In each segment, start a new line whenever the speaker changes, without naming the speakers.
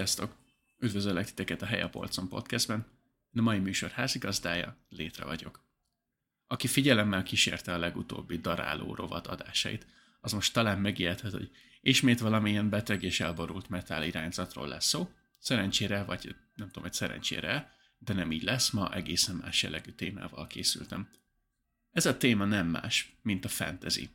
Sziasztok! Üdvözöllek titeket a Hely a Polcon podcastben. A mai műsor házigazdája, Létre vagyok. Aki figyelemmel kísérte a legutóbbi daráló rovat adásait, az most talán megijedhet, hogy ismét valamilyen beteg és elborult metál irányzatról lesz szó. Szerencsére, vagy nem tudom, hogy szerencsére, de nem így lesz, ma egészen más jellegű témával készültem. Ez a téma nem más, mint a fantasy.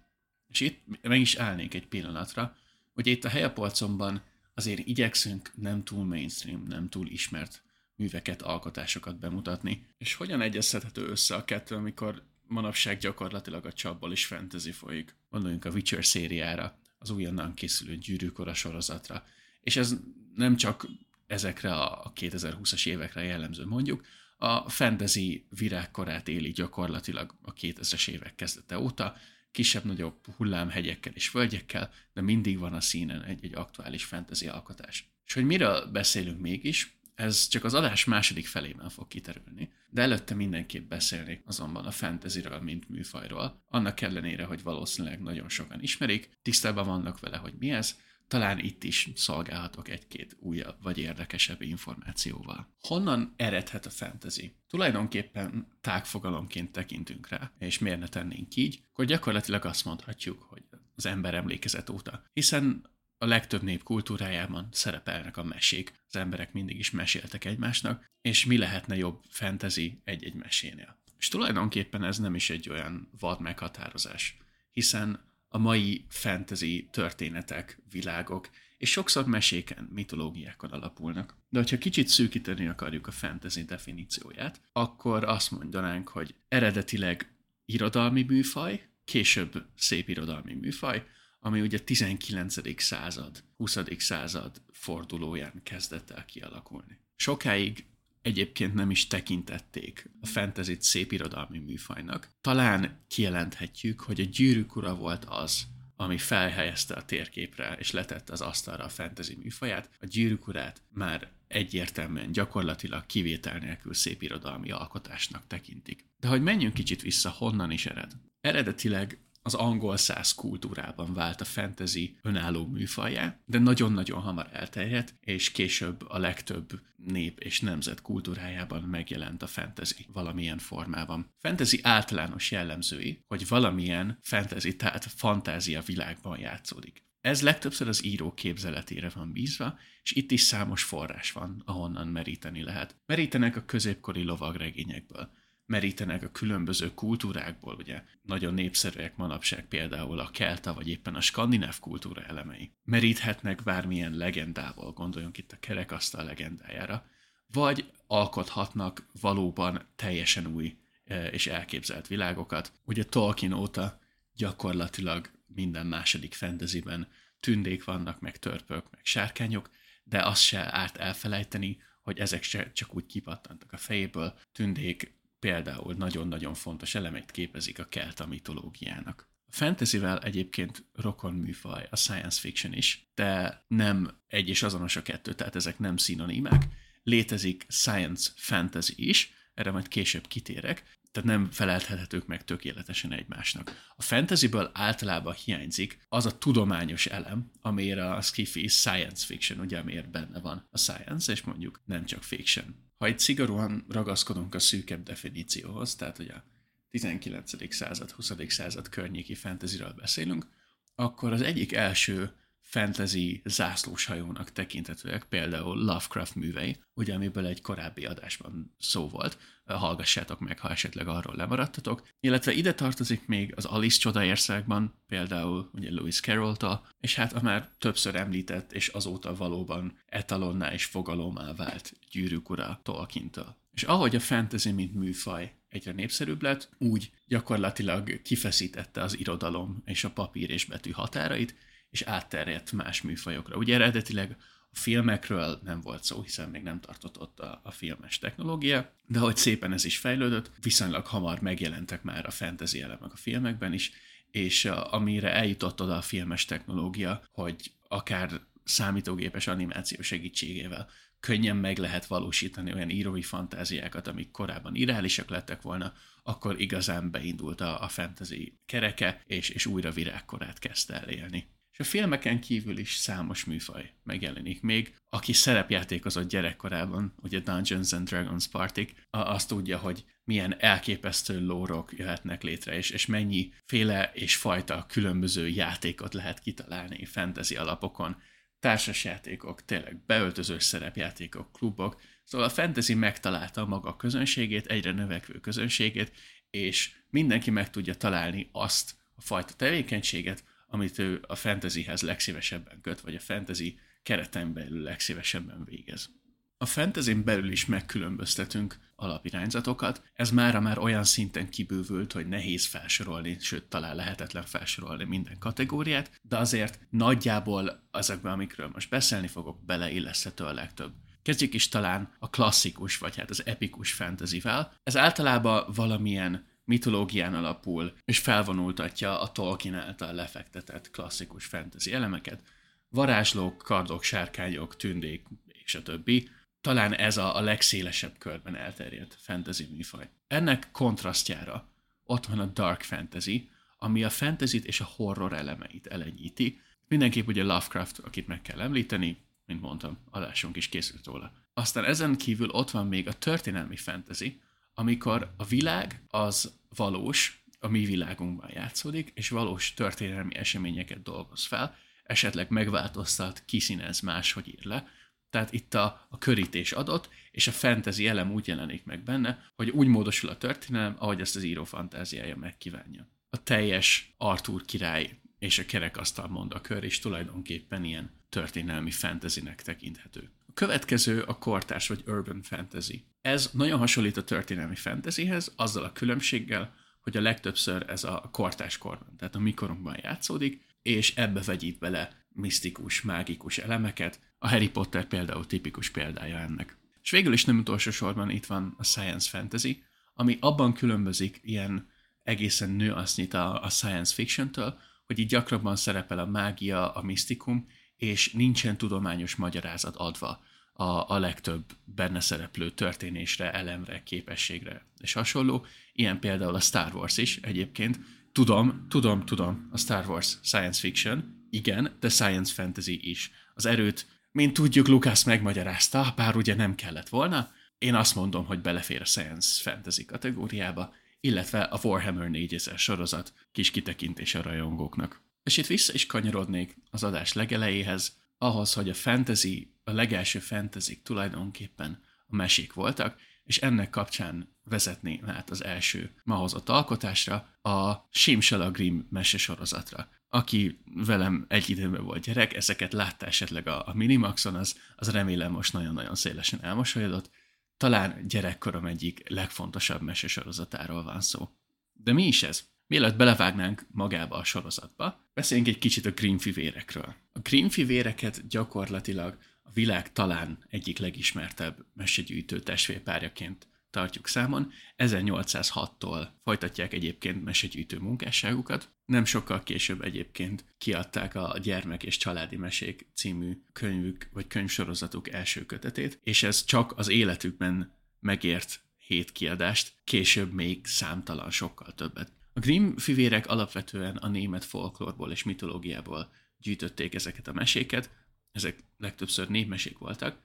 És itt meg is állnék egy pillanatra, hogy itt a helyapolcomban azért igyekszünk nem túl mainstream, nem túl ismert műveket, alkotásokat bemutatni. És hogyan egyeztethető össze a kettő, amikor manapság gyakorlatilag a csapból is fantasy folyik. Gondoljunk a Witcher szériára, az újonnan készülő gyűrűkora sorozatra. És ez nem csak ezekre a 2020-as évekre jellemző mondjuk, a fantasy virágkorát éli gyakorlatilag a 2000-es évek kezdete óta, kisebb-nagyobb hullámhegyekkel és völgyekkel, de mindig van a színen egy-egy aktuális fantasy alkotás. És hogy miről beszélünk mégis, ez csak az adás második felében fog kiterülni, de előtte mindenképp beszélnék azonban a fantasyről, mint műfajról. Annak ellenére, hogy valószínűleg nagyon sokan ismerik, tisztában vannak vele, hogy mi ez, talán itt is szolgálhatok egy-két újabb vagy érdekesebb információval. Honnan eredhet a fantasy? Tulajdonképpen tágfogalomként tekintünk rá, és miért ne tennénk így, akkor gyakorlatilag azt mondhatjuk, hogy az ember emlékezet óta, hiszen a legtöbb nép kultúrájában szerepelnek a mesék. Az emberek mindig is meséltek egymásnak, és mi lehetne jobb fantasy egy-egy mesénél. És tulajdonképpen ez nem is egy olyan vad meghatározás, hiszen a mai fantasy történetek, világok, és sokszor meséken, mitológiákon alapulnak. De hogyha kicsit szűkíteni akarjuk a fantasy definícióját, akkor azt mondanánk, hogy eredetileg irodalmi műfaj, később szép irodalmi műfaj, ami ugye 19. század, 20. század fordulóján kezdett el kialakulni. Sokáig egyébként nem is tekintették a fantasy szép irodalmi műfajnak. Talán kijelenthetjük, hogy a gyűrűk ura volt az, ami felhelyezte a térképre és letette az asztalra a fantasy műfaját. A gyűrűk urát már egyértelműen gyakorlatilag kivétel nélkül szép irodalmi alkotásnak tekintik. De hogy menjünk kicsit vissza, honnan is ered? Eredetileg az angol száz kultúrában vált a fantasy önálló műfajá, de nagyon-nagyon hamar elterjedt, és később a legtöbb nép és nemzet kultúrájában megjelent a fantasy valamilyen formában. Fantasy általános jellemzői, hogy valamilyen fantasy, tehát fantázia világban játszódik. Ez legtöbbször az író képzeletére van bízva, és itt is számos forrás van, ahonnan meríteni lehet. Merítenek a középkori lovagregényekből merítenek a különböző kultúrákból, ugye nagyon népszerűek manapság például a kelta vagy éppen a skandináv kultúra elemei. Meríthetnek bármilyen legendával, gondoljunk itt a kerekasztal legendájára, vagy alkothatnak valóban teljesen új e, és elképzelt világokat. Ugye Tolkien óta gyakorlatilag minden második fantasyben tündék vannak, meg törpök, meg sárkányok, de azt se árt elfelejteni, hogy ezek se csak úgy kipattantak a fejéből. Tündék például nagyon-nagyon fontos elemeit képezik a kelta mitológiának. A fantasyvel egyébként rokon műfaj a science fiction is, de nem egy és azonos a kettő, tehát ezek nem szinonimák. Létezik science fantasy is, erre majd később kitérek, tehát nem felelthethetők meg tökéletesen egymásnak. A fantasyből általában hiányzik az a tudományos elem, amire a skifi science fiction, ugye amiért benne van a science, és mondjuk nem csak fiction. Ha itt szigorúan ragaszkodunk a szűkebb definícióhoz, tehát hogy a 19. század, 20. század környéki fantasyről beszélünk, akkor az egyik első fantasy zászlóshajónak tekintetőek, például Lovecraft művei, ugye amiből egy korábbi adásban szó volt, hallgassátok meg, ha esetleg arról lemaradtatok, illetve ide tartozik még az Alice Csodaországban, például ugye Lewis Carroll-tól, és hát a már többször említett, és azóta valóban etalonná és fogalomá vált gyűrűk ura Tolkien-től. És ahogy a fantasy, mint műfaj egyre népszerűbb lett, úgy gyakorlatilag kifeszítette az irodalom és a papír és betű határait, és átterjedt más műfajokra. Ugye eredetileg a filmekről nem volt szó, hiszen még nem tartott ott a, a filmes technológia, de hogy szépen ez is fejlődött, viszonylag hamar megjelentek már a fantasy elemek a filmekben is, és a, amire eljutott oda a filmes technológia, hogy akár számítógépes animáció segítségével könnyen meg lehet valósítani olyan írói fantáziákat, amik korábban irreálisak lettek volna, akkor igazán beindult a, a fantasy kereke, és, és újra virágkorát kezdte elélni. És a filmeken kívül is számos műfaj megjelenik még. Aki szerepjátékozott gyerekkorában, ugye Dungeons and Dragons party azt tudja, hogy milyen elképesztő lórok jöhetnek létre, és, és mennyi féle és fajta különböző játékot lehet kitalálni fantasy alapokon. Társasjátékok, tényleg beöltözős szerepjátékok, klubok. Szóval a fantasy megtalálta a maga közönségét, egyre növekvő közönségét, és mindenki meg tudja találni azt a fajta tevékenységet, amit ő a fantasyhez legszívesebben köt, vagy a fantasy kereten belül legszívesebben végez. A fantasy belül is megkülönböztetünk alapirányzatokat. Ez mára már olyan szinten kibővült, hogy nehéz felsorolni, sőt, talán lehetetlen felsorolni minden kategóriát, de azért nagyjából azokban, amikről most beszélni fogok, beleilleszthető a legtöbb. Kezdjük is talán a klasszikus, vagy hát az epikus fantasyvel. Ez általában valamilyen mitológián alapul, és felvonultatja a Tolkien által lefektetett klasszikus fantasy elemeket. Varázslók, kardok, sárkányok, tündék, és a többi. Talán ez a, a legszélesebb körben elterjedt fantasy műfaj. Ennek kontrasztjára ott van a dark fantasy, ami a fantasy és a horror elemeit elenyíti. Mindenképp ugye Lovecraft, akit meg kell említeni, mint mondtam, adásunk is készült róla. Aztán ezen kívül ott van még a történelmi fantasy, amikor a világ az valós, a mi világunkban játszódik, és valós történelmi eseményeket dolgoz fel, esetleg megváltoztat, kiszínez, máshogy ír le. Tehát itt a, a körítés adott, és a fantasy elem úgy jelenik meg benne, hogy úgy módosul a történelem, ahogy ezt az író fantáziája megkívánja. A teljes Arthur király és a kerekasztal mondakör is tulajdonképpen ilyen történelmi fantasynek tekinthető. Következő a kortárs vagy urban fantasy. Ez nagyon hasonlít a történelmi fantasyhez, azzal a különbséggel, hogy a legtöbbször ez a kortás korban, tehát a mikorunkban játszódik, és ebbe vegyít bele misztikus, mágikus elemeket. A Harry Potter például tipikus példája ennek. És végül is nem utolsó sorban itt van a science fantasy, ami abban különbözik ilyen egészen nőasznyit a, a science fiction-től, hogy itt gyakrabban szerepel a mágia, a misztikum, és nincsen tudományos magyarázat adva a, a legtöbb benne szereplő történésre, elemre, képességre és hasonló. Ilyen például a Star Wars is egyébként. Tudom, tudom, tudom, a Star Wars science fiction, igen, de science fantasy is. Az erőt, mint tudjuk, Lucas megmagyarázta, bár ugye nem kellett volna. Én azt mondom, hogy belefér a science fantasy kategóriába, illetve a Warhammer 4000 sorozat kis kitekintés a rajongóknak. És itt vissza is kanyarodnék az adás legelejéhez, ahhoz, hogy a fantasy, a legelső fantasy tulajdonképpen a mesék voltak, és ennek kapcsán vezetni hát az első ma hozott alkotásra, a Simsala Grimm mesesorozatra. Aki velem egy időben volt gyerek, ezeket látta esetleg a, a Minimaxon, az, az remélem most nagyon-nagyon szélesen elmosolyodott. Talán gyerekkorom egyik legfontosabb mesesorozatáról van szó. De mi is ez? Mielőtt belevágnánk magába a sorozatba, beszéljünk egy kicsit a Grimm fivérekről. A Grimm fivéreket gyakorlatilag a világ talán egyik legismertebb mesegyűjtő testvérpárjaként tartjuk számon. 1806-tól folytatják egyébként mesegyűjtő munkásságukat. Nem sokkal később egyébként kiadták a Gyermek és Családi Mesék című könyvük vagy könyvsorozatuk első kötetét, és ez csak az életükben megért hét kiadást, később még számtalan sokkal többet. A Grimm fivérek alapvetően a német folklórból és mitológiából gyűjtötték ezeket a meséket, ezek legtöbbször népmesék voltak,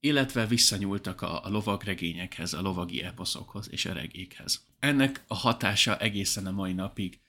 illetve visszanyúltak a, a lovagregényekhez, a lovagi eposzokhoz és a regékhez. Ennek a hatása egészen a mai napig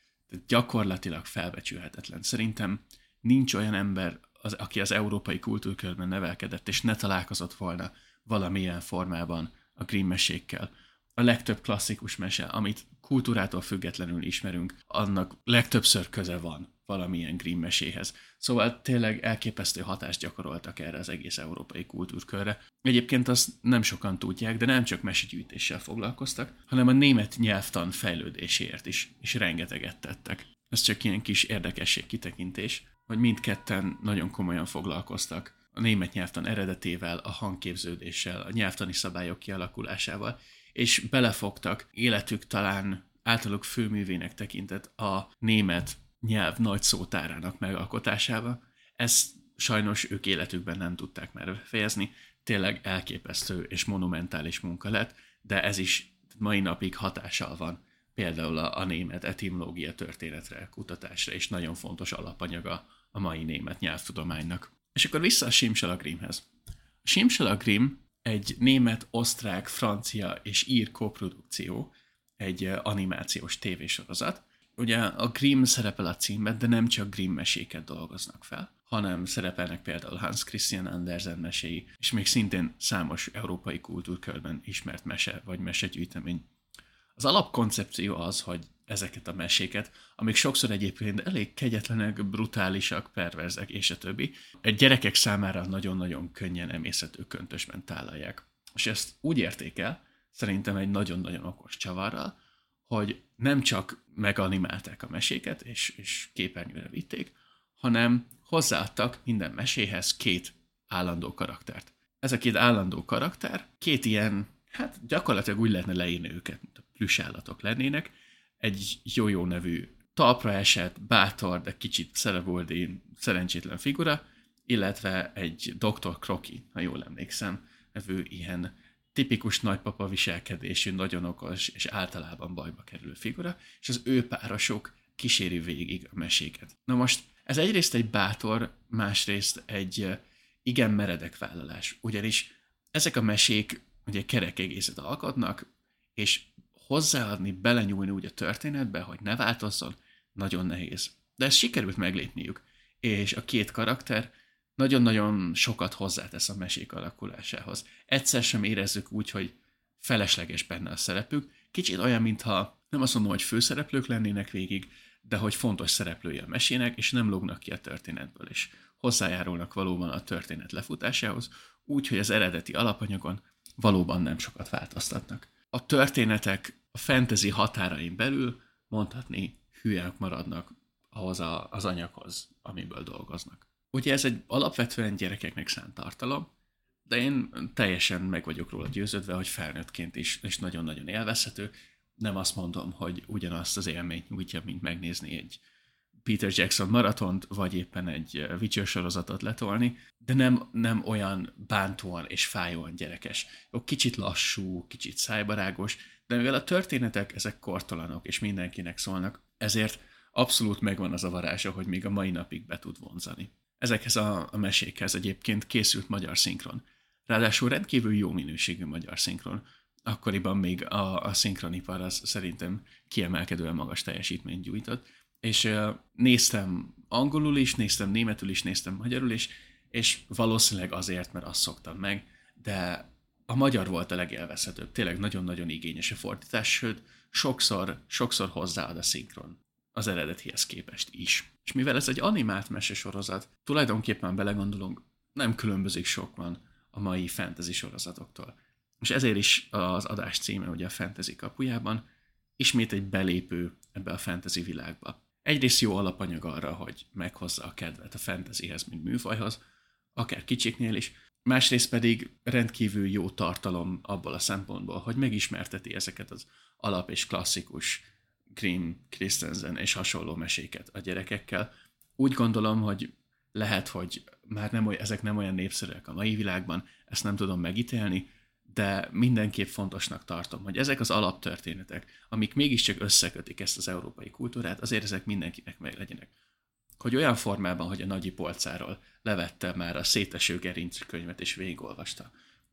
gyakorlatilag felbecsülhetetlen. Szerintem nincs olyan ember, az, aki az európai kultúrkörben nevelkedett, és ne találkozott volna valamilyen formában a Grimm mesékkel. A legtöbb klasszikus mese, amit kultúrától függetlenül ismerünk, annak legtöbbször köze van valamilyen Grimm meséhez. Szóval tényleg elképesztő hatást gyakoroltak erre az egész európai kultúrkörre. Egyébként azt nem sokan tudják, de nem csak mesegyűjtéssel foglalkoztak, hanem a német nyelvtan fejlődéséért is, és rengeteget tettek. Ez csak ilyen kis érdekesség kitekintés, hogy mindketten nagyon komolyan foglalkoztak a német nyelvtan eredetével, a hangképződéssel, a nyelvtani szabályok kialakulásával, és belefogtak életük talán általuk főművének tekintett a német nyelv nagy szótárának megalkotásába. Ezt sajnos ők életükben nem tudták már fejezni, tényleg elképesztő és monumentális munka lett, de ez is mai napig hatással van például a, a német etimológia történetre, kutatásra, és nagyon fontos alapanyaga a mai német nyelvtudománynak. És akkor vissza a Simsalagrimhez. A Simsalagrim egy német, osztrák, francia és ír koprodukció, egy animációs tévésorozat. Ugye a Grimm szerepel a címben, de nem csak Grimm meséket dolgoznak fel, hanem szerepelnek például Hans Christian Andersen meséi, és még szintén számos európai kultúrkörben ismert mese vagy mesegyűjtemény. Az alapkoncepció az, hogy ezeket a meséket, amik sokszor egyébként elég kegyetlenek, brutálisak, perverzek és a többi, egy gyerekek számára nagyon-nagyon könnyen emészhető köntösben tálalják. És ezt úgy érték el, szerintem egy nagyon-nagyon okos csavarral, hogy nem csak meganimálták a meséket, és, és képernyőre vitték, hanem hozzáadtak minden meséhez két állandó karaktert. Ez a két állandó karakter, két ilyen, hát gyakorlatilag úgy lehetne leírni őket, mint a plüsállatok lennének, egy jó-jó nevű talpra esett, bátor, de kicsit szereboldi, szerencsétlen figura, illetve egy Dr. Crocky, ha jól emlékszem, nevű ilyen tipikus nagypapa viselkedésű, nagyon okos és általában bajba kerülő figura, és az ő párosok kíséri végig a meséket. Na most ez egyrészt egy bátor, másrészt egy igen meredek vállalás, ugyanis ezek a mesék ugye kerek egészet alkotnak, és hozzáadni, belenyúlni úgy a történetbe, hogy ne változzon, nagyon nehéz. De ezt sikerült meglépniük, és a két karakter nagyon-nagyon sokat hozzátesz a mesék alakulásához. Egyszer sem érezzük úgy, hogy felesleges benne a szerepük, kicsit olyan, mintha nem azt mondom, hogy főszereplők lennének végig, de hogy fontos szereplője a mesének, és nem lógnak ki a történetből, és hozzájárulnak valóban a történet lefutásához, úgy, hogy az eredeti alapanyagon valóban nem sokat változtatnak. A történetek a fantasy határain belül mondhatni hülyek maradnak ahhoz a, az anyaghoz, amiből dolgoznak. Ugye ez egy alapvetően gyerekeknek szánt tartalom, de én teljesen meg vagyok róla győződve, hogy felnőttként is, és nagyon-nagyon élvezhető. Nem azt mondom, hogy ugyanazt az élményt nyújtja, mint megnézni egy Peter Jackson maratont, vagy éppen egy Witcher sorozatot letolni, de nem, nem olyan bántóan és fájóan gyerekes. Kicsit lassú, kicsit szájbarágos, de mivel a történetek ezek kortalanok és mindenkinek szólnak, ezért abszolút megvan az a varázsa, hogy még a mai napig be tud vonzani. Ezekhez a, a mesékhez egyébként készült magyar szinkron. Ráadásul rendkívül jó minőségű magyar szinkron. Akkoriban még a, a szinkronipar az szerintem kiemelkedően magas teljesítményt gyújtott. És néztem angolul is, néztem németül is, néztem magyarul is, és valószínűleg azért, mert azt szoktam meg, de a magyar volt a legélvezhetőbb. Tényleg nagyon-nagyon igényes a fordítás, sőt, sokszor, sokszor hozzáad a szinkron az eredetihez képest is. És mivel ez egy animált mesesorozat, tulajdonképpen belegondolunk, nem különbözik sokban a mai fantasy sorozatoktól. És ezért is az adás címe ugye a fantasy kapujában, ismét egy belépő ebbe a fantasy világba. Egyrészt jó alapanyag arra, hogy meghozza a kedvet a fantasyhez, mint műfajhoz, akár kicsiknél is, másrészt pedig rendkívül jó tartalom abból a szempontból, hogy megismerteti ezeket az alap és klasszikus Grimm, Christensen és hasonló meséket a gyerekekkel. Úgy gondolom, hogy lehet, hogy már nem ezek nem olyan népszerűek a mai világban, ezt nem tudom megítélni, de mindenképp fontosnak tartom, hogy ezek az alaptörténetek, amik mégiscsak összekötik ezt az európai kultúrát, azért ezek mindenkinek meg legyenek. Hogy olyan formában, hogy a nagyi polcáról levette már a széteső gerinc könyvet és végigolvasta.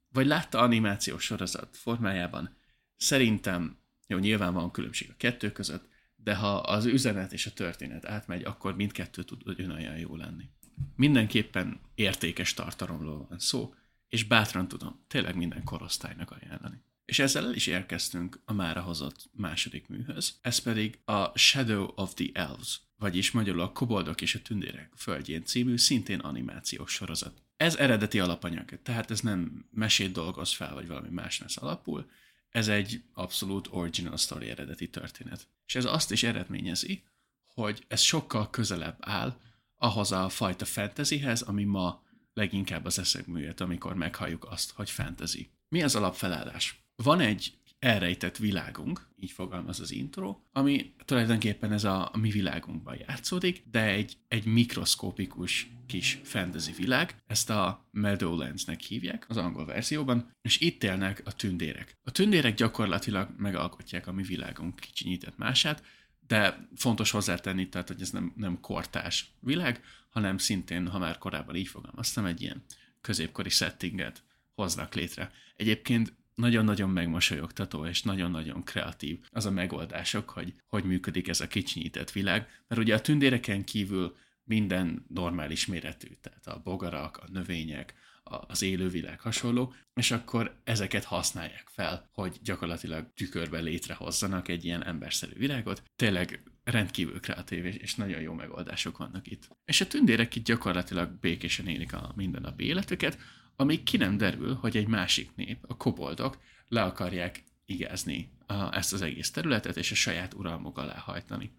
Vagy látta animációs sorozat formájában, szerintem jó, nyilván van különbség a kettő között, de ha az üzenet és a történet átmegy, akkor mindkettő tud ugyanolyan jó lenni. Mindenképpen értékes tartalomról van szó, és bátran tudom tényleg minden korosztálynak ajánlani. És ezzel el is érkeztünk a mára hozott második műhöz, ez pedig a Shadow of the Elves, vagyis magyarul a Koboldok és a Tündérek földjén című szintén animációs sorozat. Ez eredeti alapanyag, tehát ez nem mesét dolgoz fel, vagy valami más lesz alapul, ez egy abszolút original story eredeti történet. És ez azt is eredményezi, hogy ez sokkal közelebb áll ahhoz a fajta fantasyhez, ami ma leginkább az eszekbe jött, amikor meghalljuk azt, hogy fantasy. Mi az alapfelállás? Van egy elrejtett világunk, így fogalmaz az intro, ami tulajdonképpen ez a, a mi világunkban játszódik, de egy, egy mikroszkópikus kis fantasy világ, ezt a Meadowlands-nek hívják az angol verzióban, és itt élnek a tündérek. A tündérek gyakorlatilag megalkotják a mi világunk kicsinyített mását, de fontos hozzátenni, tehát, hogy ez nem, nem kortás világ, hanem szintén, ha már korábban így fogalmaztam, egy ilyen középkori settinget hoznak létre. Egyébként nagyon-nagyon megmosolyogtató és nagyon-nagyon kreatív az a megoldások, hogy hogy működik ez a kicsinyített világ, mert ugye a tündéreken kívül minden normális méretű, tehát a bogarak, a növények, az élővilág hasonló, és akkor ezeket használják fel, hogy gyakorlatilag tükörben létrehozzanak egy ilyen emberszerű világot. Tényleg rendkívül kreatív és nagyon jó megoldások vannak itt. És a tündérek itt gyakorlatilag békésen élik a mindennapi életüket, amíg ki nem derül, hogy egy másik nép, a koboldok, le akarják igázni a, ezt az egész területet, és a saját uralmuk alá hajtani.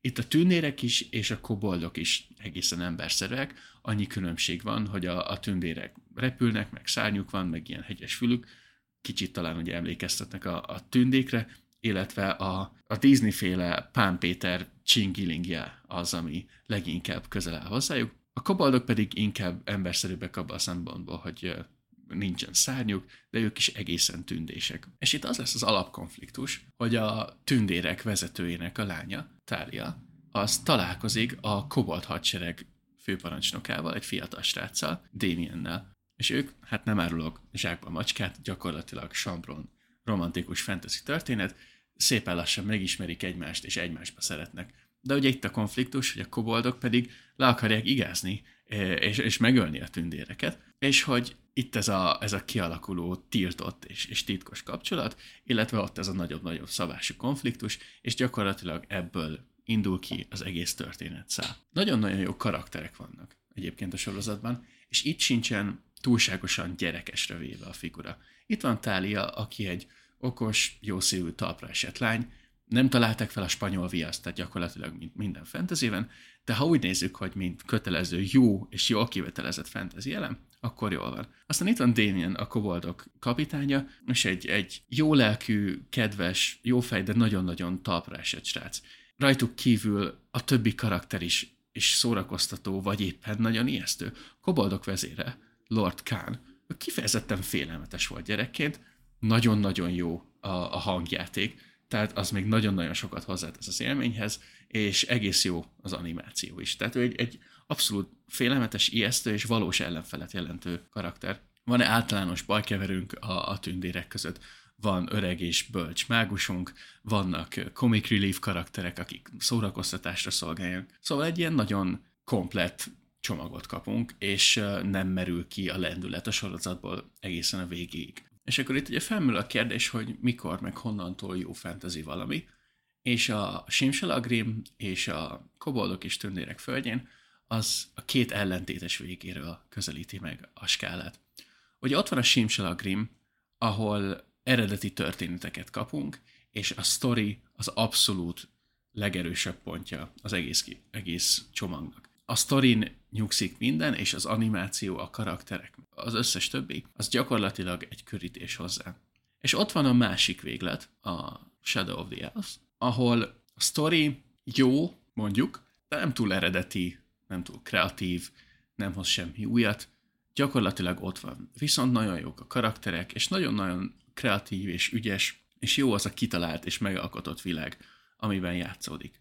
Itt a tündérek is és a koboldok is egészen emberszerűek, annyi különbség van, hogy a, a tündérek repülnek, meg szárnyuk van, meg ilyen hegyes fülük, kicsit talán ugye emlékeztetnek a, a tündékre, illetve a, a Disney-féle Pán Péter csingilingje az, ami leginkább közel áll hozzájuk. A koboldok pedig inkább emberszerűbbek abban a szempontból, hogy nincsen szárnyuk, de ők is egészen tündések. És itt az lesz az alapkonfliktus, hogy a tündérek vezetőjének a lánya, Tália, az találkozik a kobold hadsereg főparancsnokával, egy fiatal sráccal, Damiennel. És ők, hát nem árulok zsákba macskát, gyakorlatilag Sambron romantikus fantasy történet, szépen lassan megismerik egymást, és egymásba szeretnek. De ugye itt a konfliktus, hogy a koboldok pedig le akarják igázni, e, és, és megölni a tündéreket, és hogy itt ez a, ez a kialakuló tiltott és, és titkos kapcsolat, illetve ott ez a nagyobb-nagyobb szabású konfliktus, és gyakorlatilag ebből indul ki az egész történet szál. Nagyon-nagyon jó karakterek vannak egyébként a sorozatban, és itt sincsen túlságosan gyerekesre véve a figura. Itt van Tália, aki egy okos, jószívű talpra esett lány, nem találták fel a spanyol viaszt, tehát gyakorlatilag mint minden fentezében, de ha úgy nézzük, hogy mint kötelező jó és jól kivetelezett fantasy elem, akkor jól van. Aztán itt van Damien, a koboldok kapitánya, és egy, egy jó lelkű, kedves, jó fej, de nagyon-nagyon talpra esett srác. Rajtuk kívül a többi karakter is és szórakoztató, vagy éppen nagyon ijesztő. Koboldok vezére, Lord Khan, kifejezetten félelmetes volt gyerekként, nagyon-nagyon jó a, a hangjáték, tehát az még nagyon-nagyon sokat hozzátesz az élményhez, és egész jó az animáció is. Tehát ő egy, egy abszolút félelmetes, ijesztő és valós ellenfelet jelentő karakter. Van-e általános bajkeverünk a, a tündérek között? Van öreg és bölcs mágusunk, vannak comic relief karakterek, akik szórakoztatásra szolgálják. Szóval egy ilyen nagyon komplett csomagot kapunk, és nem merül ki a lendület a sorozatból egészen a végéig. És akkor itt ugye felmerül a kérdés, hogy mikor, meg honnantól jó fantasy valami, és a Simsalagrim és a Koboldok és Tündérek földjén az a két ellentétes végéről közelíti meg a skálát. Ugye ott van a Simsalagrim, ahol eredeti történeteket kapunk, és a story az abszolút legerősebb pontja az egész, egész csomagnak. A sztorin nyugszik minden, és az animáció, a karakterek, az összes többi, az gyakorlatilag egy körítés hozzá. És ott van a másik véglet, a Shadow of the Elves, ahol a story jó, mondjuk, de nem túl eredeti, nem túl kreatív, nem hoz semmi újat, gyakorlatilag ott van. Viszont nagyon jók a karakterek, és nagyon-nagyon kreatív és ügyes, és jó az a kitalált és megalkotott világ, amiben játszódik.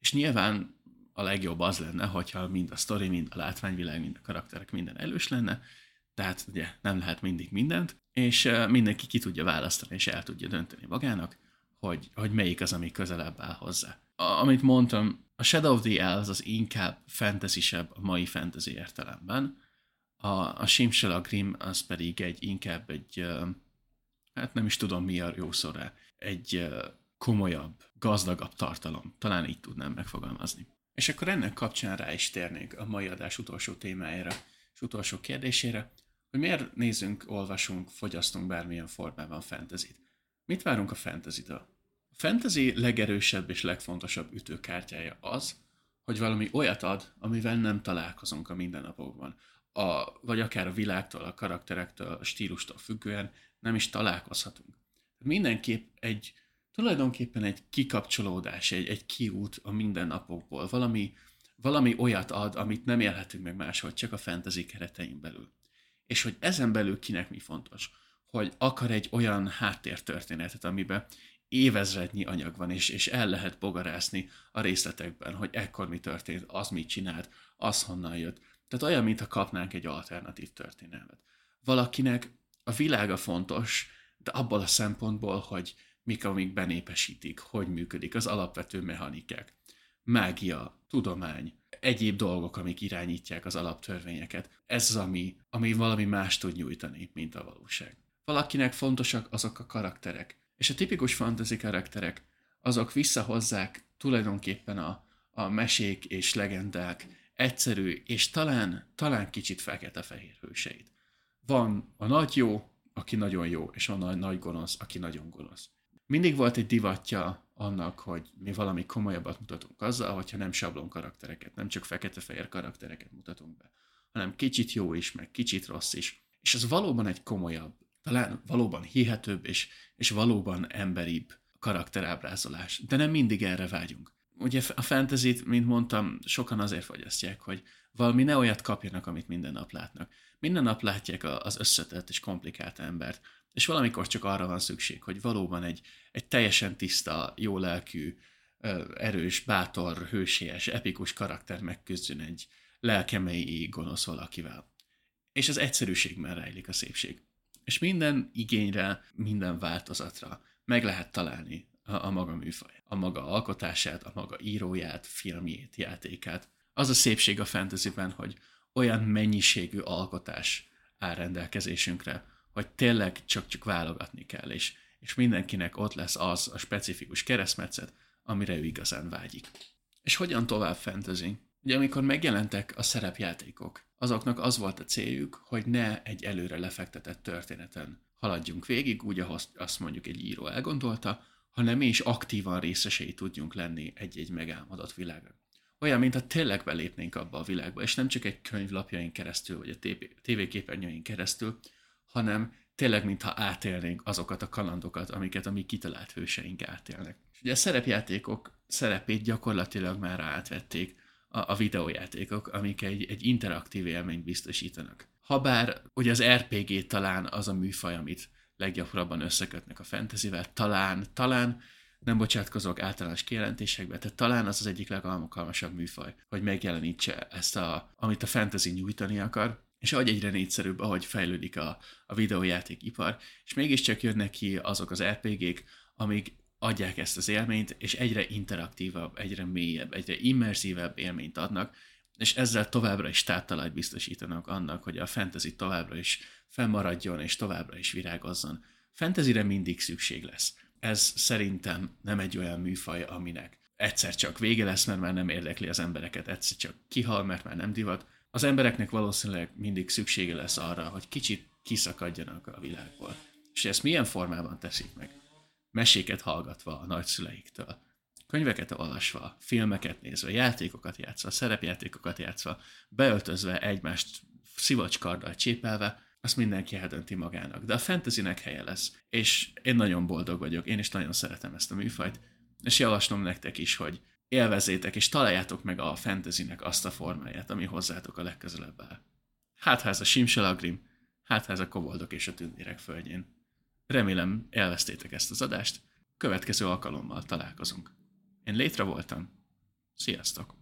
És nyilván a legjobb az lenne, hogyha mind a sztori, mind a látványvilág, mind a karakterek minden elős lenne, tehát ugye nem lehet mindig mindent, és mindenki ki tudja választani, és el tudja dönteni magának, hogy, hogy melyik az, ami közelebb áll hozzá. A, amit mondtam, a Shadow of the Elves az inkább fantasy a mai fantasy értelemben, a, a Simshala Grim az pedig egy inkább egy, hát nem is tudom mi a jó szó rá, egy komolyabb, gazdagabb tartalom. Talán így tudnám megfogalmazni. És akkor ennek kapcsán rá is térnék a mai adás utolsó témájára és utolsó kérdésére, hogy miért nézünk, olvasunk, fogyasztunk bármilyen formában fentezit. Mit várunk a fentezitől? A fantasy legerősebb és legfontosabb ütőkártyája az, hogy valami olyat ad, amivel nem találkozunk a mindennapokban. A, vagy akár a világtól, a karakterektől, a stílustól függően nem is találkozhatunk. Mindenképp egy, tulajdonképpen egy kikapcsolódás, egy, egy kiút a mindennapokból. Valami, valami olyat ad, amit nem élhetünk meg máshogy, csak a fantasy keretein belül. És hogy ezen belül kinek mi fontos. Hogy akar egy olyan háttértörténetet, amiben évezrednyi anyag van, és, és el lehet bogarászni a részletekben, hogy ekkor mi történt, az mit csinált, az honnan jött. Tehát olyan, mintha kapnánk egy alternatív történelmet. Valakinek a világa fontos, de abból a szempontból, hogy mik, amik benépesítik, hogy működik, az alapvető mechanikák. Mágia, tudomány, egyéb dolgok, amik irányítják az alaptörvényeket. Ez az, ami, ami valami más tud nyújtani, mint a valóság. Valakinek fontosak azok a karakterek, és a tipikus fantasy karakterek, azok visszahozzák tulajdonképpen a, a mesék és legendák egyszerű és talán, talán kicsit fekete-fehér hőseit. Van a nagy jó, aki nagyon jó, és van a nagy gonosz, aki nagyon gonosz. Mindig volt egy divatja annak, hogy mi valami komolyabbat mutatunk azzal, hogyha nem sablon karaktereket, nem csak fekete-fehér karaktereket mutatunk be, hanem kicsit jó is, meg kicsit rossz is. És ez valóban egy komolyabb talán valóban hihetőbb és, és valóban emberibb karakterábrázolás. De nem mindig erre vágyunk. Ugye a fantasy mint mondtam, sokan azért fogyasztják, hogy valami ne olyat kapjanak, amit minden nap látnak. Minden nap látják az összetett és komplikált embert, és valamikor csak arra van szükség, hogy valóban egy, egy teljesen tiszta, jó lelkű, erős, bátor, hősies, epikus karakter megküzdjön egy lelkemei gonosz valakivel. És az egyszerűségben rejlik a szépség és minden igényre, minden változatra meg lehet találni a, a maga műfaj, a maga alkotását, a maga íróját, filmjét, játékát. Az a szépség a fantasyben, hogy olyan mennyiségű alkotás áll rendelkezésünkre, hogy tényleg csak-csak válogatni kell, és, és mindenkinek ott lesz az a specifikus keresztmetszet, amire ő igazán vágyik. És hogyan tovább fantasy? Ugye amikor megjelentek a szerepjátékok, azoknak az volt a céljuk, hogy ne egy előre lefektetett történeten haladjunk végig, úgy, ahogy azt mondjuk egy író elgondolta, hanem mi is aktívan részesei tudjunk lenni egy-egy megálmodott világnak. Olyan, ha tényleg belépnénk abba a világba, és nem csak egy könyvlapjain keresztül, vagy a tévéképernyőin keresztül, hanem tényleg, mintha átélnénk azokat a kalandokat, amiket a mi kitalált hőseink átélnek. Ugye a szerepjátékok szerepét gyakorlatilag már átvették a, a videójátékok, amik egy, egy interaktív élményt biztosítanak. Habár ugye az RPG talán az a műfaj, amit leggyakrabban összekötnek a fantasyvel, talán, talán nem bocsátkozok általános kijelentésekbe, tehát talán az az egyik legalkalmasabb műfaj, hogy megjelenítse ezt, a, amit a fantasy nyújtani akar, és ahogy egyre négyszerűbb, ahogy fejlődik a, a videójátékipar, és mégiscsak jönnek ki azok az RPG-k, amik adják ezt az élményt, és egyre interaktívabb, egyre mélyebb, egyre immerzívebb élményt adnak, és ezzel továbbra is táptalajt biztosítanak annak, hogy a fantasy továbbra is fennmaradjon, és továbbra is virágozzon. Fantasyre mindig szükség lesz. Ez szerintem nem egy olyan műfaj, aminek egyszer csak vége lesz, mert már nem érdekli az embereket, egyszer csak kihal, mert már nem divat. Az embereknek valószínűleg mindig szüksége lesz arra, hogy kicsit kiszakadjanak a világból. És ezt milyen formában teszik meg? meséket hallgatva a nagyszüleiktől, könyveket olvasva, filmeket nézve, játékokat játszva, szerepjátékokat játszva, beöltözve egymást szivacskarddal csépelve, azt mindenki eldönti magának. De a fantasynek helye lesz, és én nagyon boldog vagyok, én is nagyon szeretem ezt a műfajt, és javaslom nektek is, hogy élvezétek és találjátok meg a fantasynek azt a formáját, ami hozzátok a legközelebb áll. Hát ha ez a Simsalagrim, hát ha ez a koboldok és a tündérek földjén. Remélem elvesztétek ezt az adást, következő alkalommal találkozunk. Én létre voltam. Sziasztok!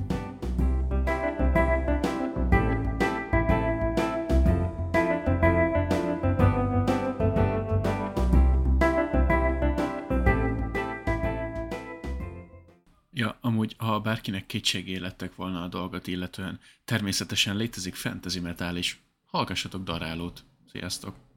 Bárkinek kétségé lettek volna a dolgot illetően, természetesen létezik fantasy metal is. Hallgassatok darálót. Sziasztok!